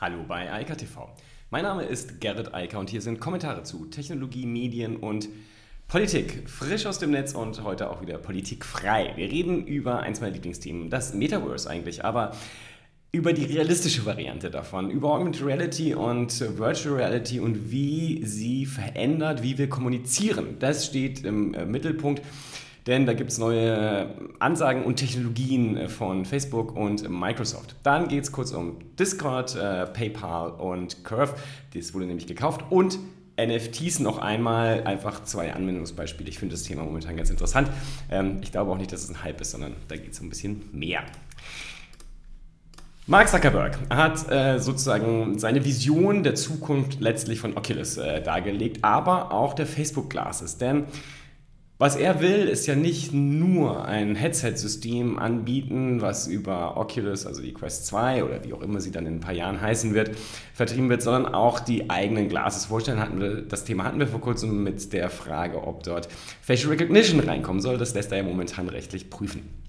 Hallo bei Eika TV. Mein Name ist Gerrit Eiker und hier sind Kommentare zu Technologie, Medien und Politik. Frisch aus dem Netz und heute auch wieder Politik frei. Wir reden über eins meiner Lieblingsthemen, das Metaverse eigentlich, aber über die realistische Variante davon, über Augmented Reality und Virtual Reality und wie sie verändert, wie wir kommunizieren. Das steht im äh, Mittelpunkt denn da gibt es neue Ansagen und Technologien äh, von Facebook und Microsoft. Dann geht es kurz um Discord, äh, PayPal und Curve. Das wurde nämlich gekauft und NFTs noch einmal, einfach zwei Anwendungsbeispiele. Ich finde das Thema momentan ganz interessant. Ähm, ich glaube auch nicht, dass es ein Hype ist, sondern da geht es um ein bisschen mehr. Mark Zuckerberg hat äh, sozusagen seine Vision der Zukunft letztlich von Oculus äh, dargelegt, aber auch der Facebook Glasses. Denn was er will, ist ja nicht nur ein Headset-System anbieten, was über Oculus, also die Quest 2 oder wie auch immer sie dann in ein paar Jahren heißen wird, vertrieben wird, sondern auch die eigenen Glasses vorstellen. Hatten wir, das Thema hatten wir vor kurzem mit der Frage, ob dort Facial Recognition reinkommen soll. Das lässt er ja momentan rechtlich prüfen.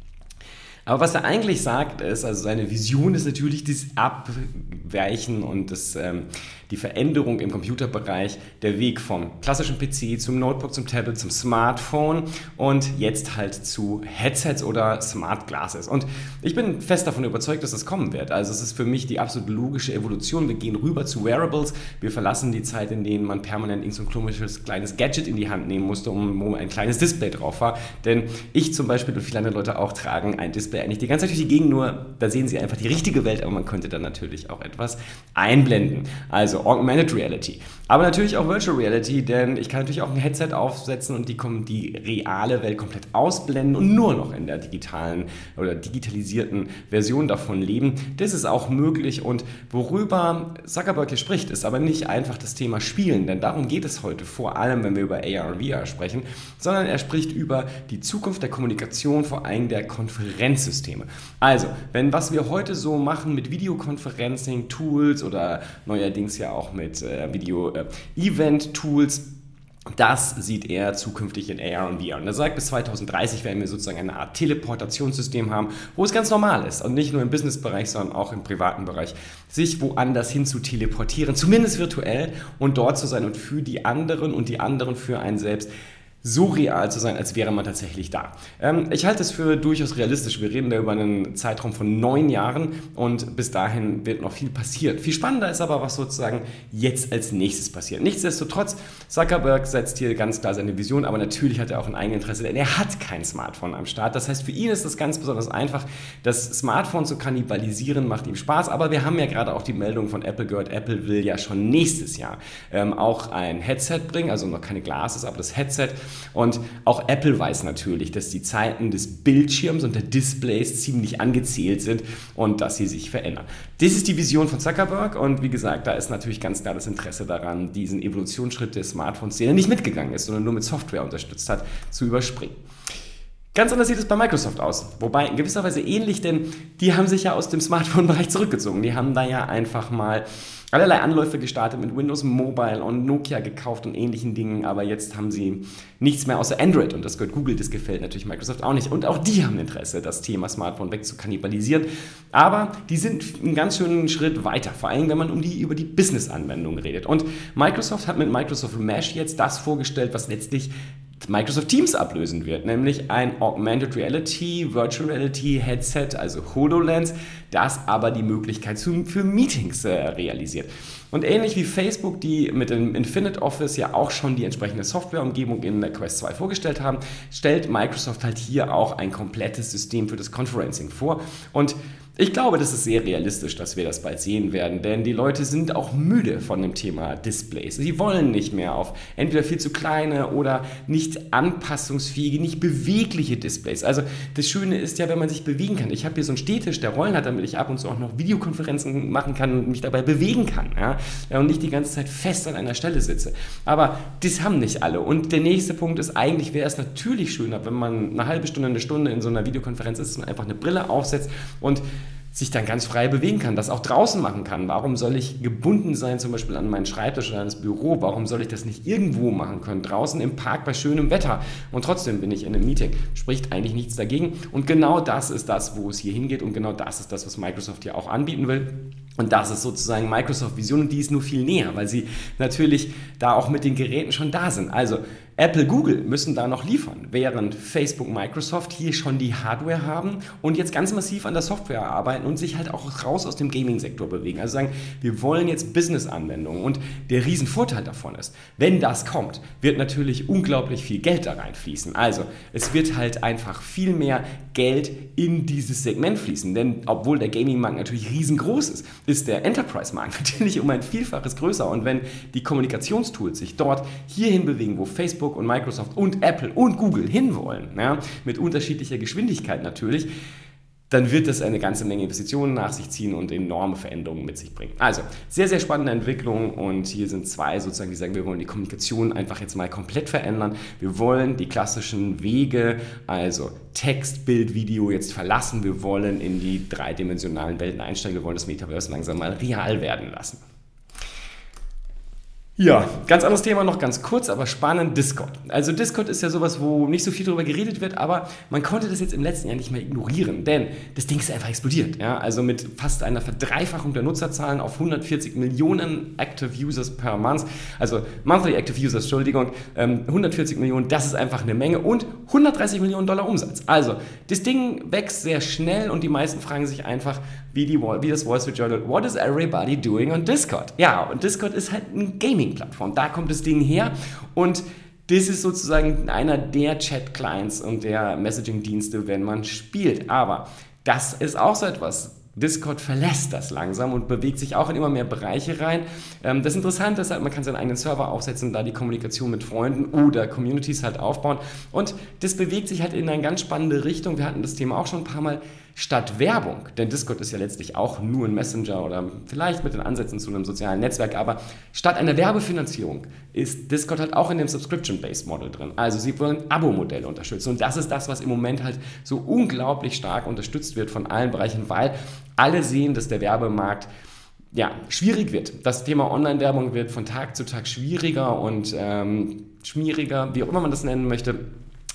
Aber was er eigentlich sagt ist, also seine Vision ist natürlich das Abweichen und das, ähm, die Veränderung im Computerbereich, der Weg vom klassischen PC zum Notebook, zum Tablet, zum Smartphone und jetzt halt zu Headsets oder Smart Glasses. Und ich bin fest davon überzeugt, dass das kommen wird. Also es ist für mich die absolut logische Evolution. Wir gehen rüber zu Wearables. Wir verlassen die Zeit, in denen man permanent irgend so ein komisches kleines Gadget in die Hand nehmen musste, um wo ein kleines Display drauf war. Denn ich zum Beispiel und viele andere Leute auch tragen ein Display eigentlich die ganze Zeit durch die Gegend, nur da sehen Sie einfach die richtige Welt, aber man könnte dann natürlich auch etwas einblenden. Also Augmented Reality. Aber natürlich auch Virtual Reality, denn ich kann natürlich auch ein Headset aufsetzen und die, die reale Welt komplett ausblenden und nur noch in der digitalen oder digitalisierten Version davon leben. Das ist auch möglich und worüber Zuckerberg hier spricht, ist aber nicht einfach das Thema Spielen, denn darum geht es heute vor allem, wenn wir über AR und VR sprechen, sondern er spricht über die Zukunft der Kommunikation, vor allem der Konferenz Systeme. Also, wenn was wir heute so machen mit Videoconferencing, Tools oder neuerdings ja auch mit äh, Video-Event-Tools, äh, das sieht er zukünftig in AR und VR. Und er sagt, bis 2030 werden wir sozusagen eine Art Teleportationssystem haben, wo es ganz normal ist und nicht nur im Businessbereich, sondern auch im privaten Bereich, sich woanders hin zu teleportieren, zumindest virtuell und dort zu sein und für die anderen und die anderen für einen selbst so real zu sein, als wäre man tatsächlich da. Ähm, ich halte es für durchaus realistisch. Wir reden da über einen Zeitraum von neun Jahren und bis dahin wird noch viel passieren. Viel spannender ist aber, was sozusagen jetzt als nächstes passiert. Nichtsdestotrotz, Zuckerberg setzt hier ganz klar seine Vision, aber natürlich hat er auch ein Eigeninteresse, denn er hat kein Smartphone am Start. Das heißt, für ihn ist es ganz besonders einfach, das Smartphone zu kannibalisieren, macht ihm Spaß. Aber wir haben ja gerade auch die Meldung von Apple gehört, Apple will ja schon nächstes Jahr ähm, auch ein Headset bringen, also noch keine Glasses, aber das Headset und auch Apple weiß natürlich, dass die Zeiten des Bildschirms und der Displays ziemlich angezählt sind und dass sie sich verändern. Das ist die Vision von Zuckerberg und wie gesagt, da ist natürlich ganz klar das Interesse daran, diesen Evolutionsschritt des Smartphones, der nicht mitgegangen ist, sondern nur mit Software unterstützt hat, zu überspringen. Ganz anders sieht es bei Microsoft aus. Wobei in gewisser Weise ähnlich, denn die haben sich ja aus dem Smartphone-Bereich zurückgezogen. Die haben da ja einfach mal allerlei Anläufe gestartet mit Windows Mobile und Nokia gekauft und ähnlichen Dingen, aber jetzt haben sie nichts mehr außer Android und das gehört Google, das gefällt natürlich Microsoft auch nicht. Und auch die haben Interesse, das Thema Smartphone wegzukannibalisieren. Aber die sind einen ganz schönen Schritt weiter, vor allem wenn man um die, über die Business-Anwendungen redet. Und Microsoft hat mit Microsoft Mesh jetzt das vorgestellt, was letztlich Microsoft Teams ablösen wird, nämlich ein Augmented Reality, Virtual Reality Headset, also HoloLens, das aber die Möglichkeit für Meetings äh, realisiert. Und ähnlich wie Facebook, die mit dem Infinite Office ja auch schon die entsprechende Softwareumgebung in der Quest 2 vorgestellt haben, stellt Microsoft halt hier auch ein komplettes System für das Conferencing vor. Und ich glaube, das ist sehr realistisch, dass wir das bald sehen werden, denn die Leute sind auch müde von dem Thema Displays. Sie wollen nicht mehr auf entweder viel zu kleine oder nicht anpassungsfähige, nicht bewegliche Displays. Also das Schöne ist ja, wenn man sich bewegen kann. Ich habe hier so einen Stehtisch, der Rollen hat, damit ich ab und zu auch noch Videokonferenzen machen kann und mich dabei bewegen kann. Ja? Und nicht die ganze Zeit fest an einer Stelle sitze. Aber das haben nicht alle. Und der nächste Punkt ist, eigentlich wäre es natürlich schöner, wenn man eine halbe Stunde, eine Stunde in so einer Videokonferenz ist und einfach eine Brille aufsetzt und sich dann ganz frei bewegen kann, das auch draußen machen kann. Warum soll ich gebunden sein, zum Beispiel an meinen Schreibtisch oder an das Büro? Warum soll ich das nicht irgendwo machen können? Draußen im Park bei schönem Wetter. Und trotzdem bin ich in einem Meeting. Spricht eigentlich nichts dagegen. Und genau das ist das, wo es hier hingeht. Und genau das ist das, was Microsoft ja auch anbieten will. Und das ist sozusagen Microsoft Vision und die ist nur viel näher, weil sie natürlich da auch mit den Geräten schon da sind. Also Apple, Google müssen da noch liefern, während Facebook, Microsoft hier schon die Hardware haben und jetzt ganz massiv an der Software arbeiten und sich halt auch raus aus dem Gaming-Sektor bewegen. Also sagen, wir wollen jetzt Business-Anwendungen und der Riesenvorteil davon ist, wenn das kommt, wird natürlich unglaublich viel Geld da reinfließen. Also es wird halt einfach viel mehr Geld in dieses Segment fließen, denn obwohl der Gaming-Markt natürlich riesengroß ist, ist der Enterprise-Markt natürlich um ein Vielfaches größer. Und wenn die Kommunikationstools sich dort hierhin bewegen, wo Facebook und Microsoft und Apple und Google hinwollen, ja, mit unterschiedlicher Geschwindigkeit natürlich, dann wird das eine ganze Menge Investitionen nach sich ziehen und enorme Veränderungen mit sich bringen. Also, sehr, sehr spannende Entwicklung und hier sind zwei sozusagen, die sagen, wir wollen die Kommunikation einfach jetzt mal komplett verändern. Wir wollen die klassischen Wege, also Text, Bild, Video jetzt verlassen. Wir wollen in die dreidimensionalen Welten einsteigen. Wir wollen das Metaverse langsam mal real werden lassen. Ja, ganz anderes Thema noch ganz kurz, aber spannend, Discord. Also Discord ist ja sowas, wo nicht so viel darüber geredet wird, aber man konnte das jetzt im letzten Jahr nicht mehr ignorieren, denn das Ding ist einfach explodiert. Ja? Also mit fast einer Verdreifachung der Nutzerzahlen auf 140 Millionen Active Users per Month, also Monthly Active Users, Entschuldigung, 140 ähm, Millionen, das ist einfach eine Menge und 130 Millionen Dollar Umsatz. Also das Ding wächst sehr schnell und die meisten fragen sich einfach, wie, die, wie das Wall Street Journal, what is everybody doing on Discord? Ja, und Discord ist halt ein Gaming-Plattform. Da kommt das Ding her und das ist sozusagen einer der Chat-Clients und der Messaging-Dienste, wenn man spielt. Aber das ist auch so etwas. Discord verlässt das langsam und bewegt sich auch in immer mehr Bereiche rein. Ähm, das Interessante ist halt, man kann seinen eigenen Server aufsetzen, da die Kommunikation mit Freunden oder Communities halt aufbauen. Und das bewegt sich halt in eine ganz spannende Richtung. Wir hatten das Thema auch schon ein paar Mal statt Werbung, denn Discord ist ja letztlich auch nur ein Messenger oder vielleicht mit den Ansätzen zu einem sozialen Netzwerk, aber statt einer Werbefinanzierung ist Discord halt auch in dem Subscription-Based Model drin. Also sie wollen Abo-Modelle unterstützen und das ist das, was im Moment halt so unglaublich stark unterstützt wird von allen Bereichen, weil alle sehen, dass der Werbemarkt ja, schwierig wird. Das Thema Online-Werbung wird von Tag zu Tag schwieriger und ähm, schwieriger, wie auch immer man das nennen möchte.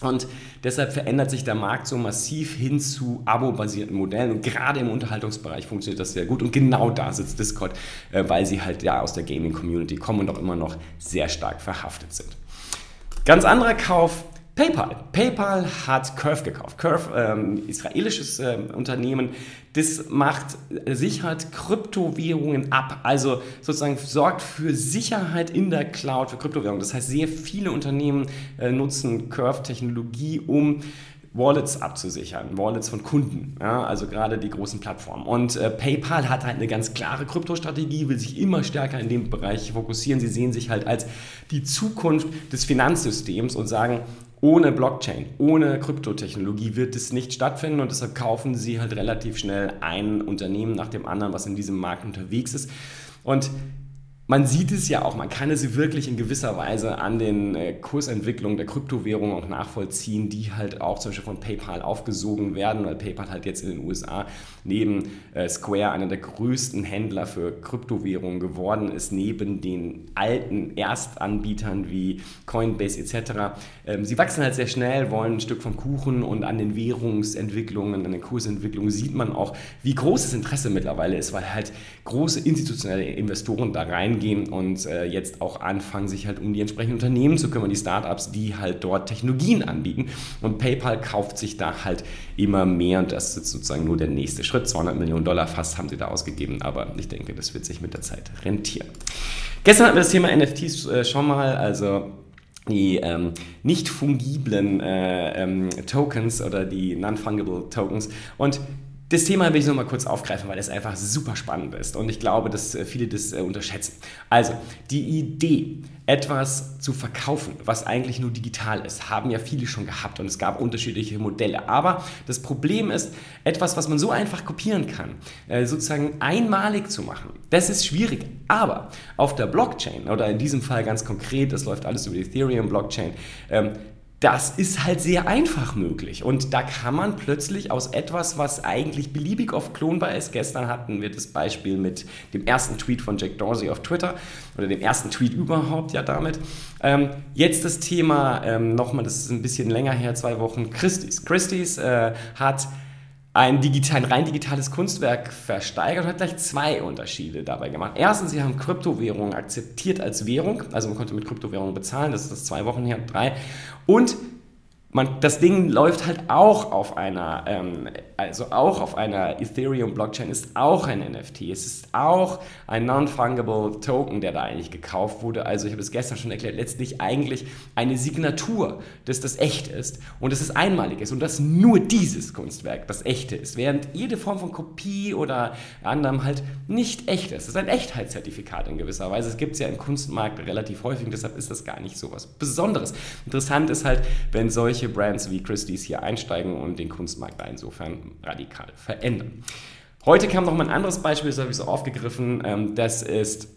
Und deshalb verändert sich der Markt so massiv hin zu abo-basierten Modellen. Und gerade im Unterhaltungsbereich funktioniert das sehr gut. Und genau da sitzt Discord, äh, weil sie halt ja aus der Gaming-Community kommen und auch immer noch sehr stark verhaftet sind. Ganz anderer Kauf PayPal. PayPal hat Curve gekauft. Curve, ähm, israelisches äh, Unternehmen, das macht, äh, sichert Kryptowährungen ab. Also sozusagen sorgt für Sicherheit in der Cloud für Kryptowährungen. Das heißt, sehr viele Unternehmen äh, nutzen Curve-Technologie, um Wallets abzusichern, Wallets von Kunden, ja, also gerade die großen Plattformen. Und äh, PayPal hat halt eine ganz klare Kryptostrategie, will sich immer stärker in dem Bereich fokussieren. Sie sehen sich halt als die Zukunft des Finanzsystems und sagen, ohne Blockchain, ohne Kryptotechnologie wird es nicht stattfinden und deshalb kaufen sie halt relativ schnell ein Unternehmen nach dem anderen, was in diesem Markt unterwegs ist. Und man sieht es ja auch, man kann es wirklich in gewisser Weise an den äh, Kursentwicklungen der Kryptowährungen auch nachvollziehen, die halt auch zum Beispiel von PayPal aufgesogen werden, weil PayPal halt jetzt in den USA neben äh, Square einer der größten Händler für Kryptowährungen geworden ist, neben den alten Erstanbietern wie Coinbase etc. Ähm, sie wachsen halt sehr schnell, wollen ein Stück vom Kuchen und an den Währungsentwicklungen, an den Kursentwicklungen sieht man auch, wie groß das Interesse mittlerweile ist, weil halt große institutionelle Investoren da rein reingehen und äh, jetzt auch anfangen, sich halt um die entsprechenden Unternehmen zu kümmern, die Startups, die halt dort Technologien anbieten. Und PayPal kauft sich da halt immer mehr und das ist sozusagen nur der nächste Schritt. 200 Millionen Dollar fast haben sie da ausgegeben, aber ich denke, das wird sich mit der Zeit rentieren. Gestern hatten wir das Thema NFTs äh, schon mal, also die ähm, nicht fungiblen äh, ähm, Tokens oder die non-fungible Tokens. Und das Thema will ich noch mal kurz aufgreifen, weil es einfach super spannend ist und ich glaube, dass äh, viele das äh, unterschätzen. Also, die Idee, etwas zu verkaufen, was eigentlich nur digital ist, haben ja viele schon gehabt und es gab unterschiedliche Modelle. Aber das Problem ist, etwas, was man so einfach kopieren kann, äh, sozusagen einmalig zu machen, das ist schwierig. Aber auf der Blockchain oder in diesem Fall ganz konkret, das läuft alles über die Ethereum-Blockchain, ähm, das ist halt sehr einfach möglich. Und da kann man plötzlich aus etwas, was eigentlich beliebig oft klonbar ist, gestern hatten wir das Beispiel mit dem ersten Tweet von Jack Dorsey auf Twitter oder dem ersten Tweet überhaupt ja damit. Ähm, jetzt das Thema ähm, nochmal, das ist ein bisschen länger her, zwei Wochen, Christie's. Christie's äh, hat ein, digital, ein rein digitales Kunstwerk versteigert und hat gleich zwei Unterschiede dabei gemacht. Erstens, sie haben Kryptowährungen akzeptiert als Währung, also man konnte mit Kryptowährungen bezahlen, das ist das zwei Wochen her, drei. Und man, das Ding läuft halt auch auf einer, ähm, also auch auf einer Ethereum-Blockchain, ist auch ein NFT. Es ist auch ein Non-Fungible Token, der da eigentlich gekauft wurde. Also ich habe es gestern schon erklärt, letztlich eigentlich eine Signatur, dass das echt ist und dass es einmalig ist und dass nur dieses Kunstwerk das echte ist, während jede Form von Kopie oder anderem halt nicht echt ist. Es ist ein Echtheitszertifikat in gewisser Weise. Es gibt es ja im Kunstmarkt relativ häufig und deshalb ist das gar nicht so was Besonderes. Interessant ist halt, wenn solche solche Brands wie Christie's hier einsteigen und den Kunstmarkt insofern radikal verändern. Heute kam noch mal ein anderes Beispiel, das habe ich so aufgegriffen. Ähm, das ist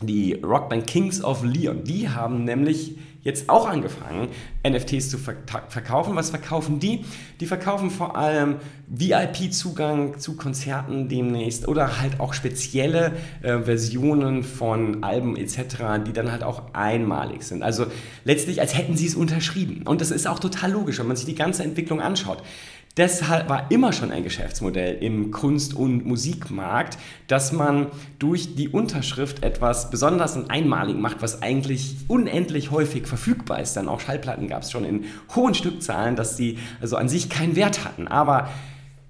die Rockband Kings of Leon. Die haben nämlich jetzt auch angefangen, NFTs zu verkaufen. Was verkaufen die? Die verkaufen vor allem VIP-Zugang zu Konzerten demnächst oder halt auch spezielle äh, Versionen von Alben etc., die dann halt auch einmalig sind. Also letztlich, als hätten sie es unterschrieben. Und das ist auch total logisch, wenn man sich die ganze Entwicklung anschaut. Deshalb war immer schon ein Geschäftsmodell im Kunst- und Musikmarkt, dass man durch die Unterschrift etwas besonders und einmalig macht, was eigentlich unendlich häufig verfügbar ist. Dann auch Schallplatten gab es schon in hohen Stückzahlen, dass sie also an sich keinen Wert hatten. Aber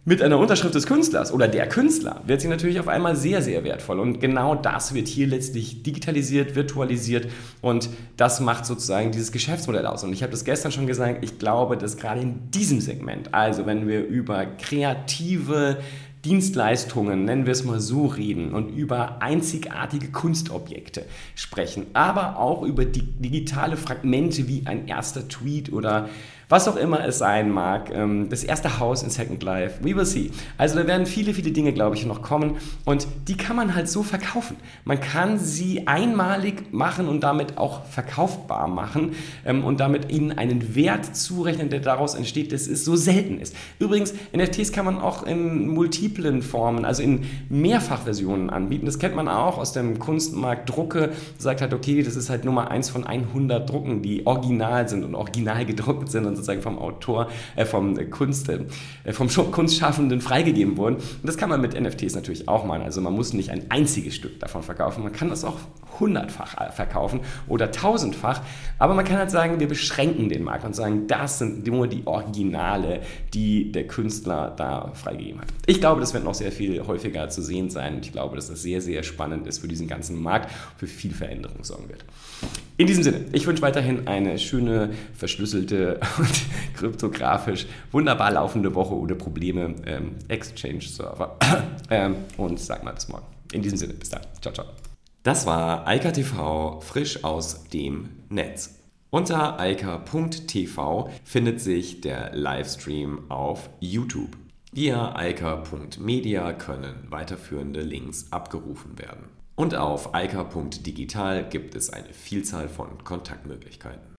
mit einer Unterschrift des Künstlers oder der Künstler wird sie natürlich auf einmal sehr, sehr wertvoll. Und genau das wird hier letztlich digitalisiert, virtualisiert und das macht sozusagen dieses Geschäftsmodell aus. Und ich habe das gestern schon gesagt, ich glaube, dass gerade in diesem Segment, also wenn wir über kreative Dienstleistungen, nennen wir es mal so, reden und über einzigartige Kunstobjekte sprechen, aber auch über digitale Fragmente wie ein erster Tweet oder was auch immer es sein mag. Ähm, das erste Haus in Second Life, we will see. Also da werden viele, viele Dinge, glaube ich, noch kommen und die kann man halt so verkaufen. Man kann sie einmalig machen und damit auch verkaufbar machen ähm, und damit ihnen einen Wert zurechnen, der daraus entsteht, dass es so selten ist. Übrigens, NFTs kann man auch in multiplen Formen, also in Mehrfachversionen anbieten. Das kennt man auch aus dem Kunstmarkt. Drucke sagt halt, okay, das ist halt Nummer eins von 100 Drucken, die original sind und original gedruckt sind und sozusagen vom Autor, äh, vom Kunst, äh, vom Kunstschaffenden freigegeben wurden. Und das kann man mit NFTs natürlich auch machen. Also man muss nicht ein einziges Stück davon verkaufen, man kann das auch hundertfach verkaufen oder tausendfach. Aber man kann halt sagen, wir beschränken den Markt und sagen, das sind nur die Originale, die der Künstler da freigegeben hat. Ich glaube, das wird noch sehr viel häufiger zu sehen sein. Ich glaube, dass das sehr, sehr spannend ist für diesen ganzen Markt, für viel Veränderung sorgen wird. In diesem Sinne, ich wünsche weiterhin eine schöne, verschlüsselte und kryptografisch wunderbar laufende Woche ohne Probleme. Ähm, Exchange-Server. ähm, und sag mal bis morgen. In diesem Sinne, bis dann. Ciao, ciao. Das war Eika TV frisch aus dem Netz. Unter eika.tv findet sich der Livestream auf YouTube. Via eika.media können weiterführende Links abgerufen werden. Und auf eika.digital gibt es eine Vielzahl von Kontaktmöglichkeiten.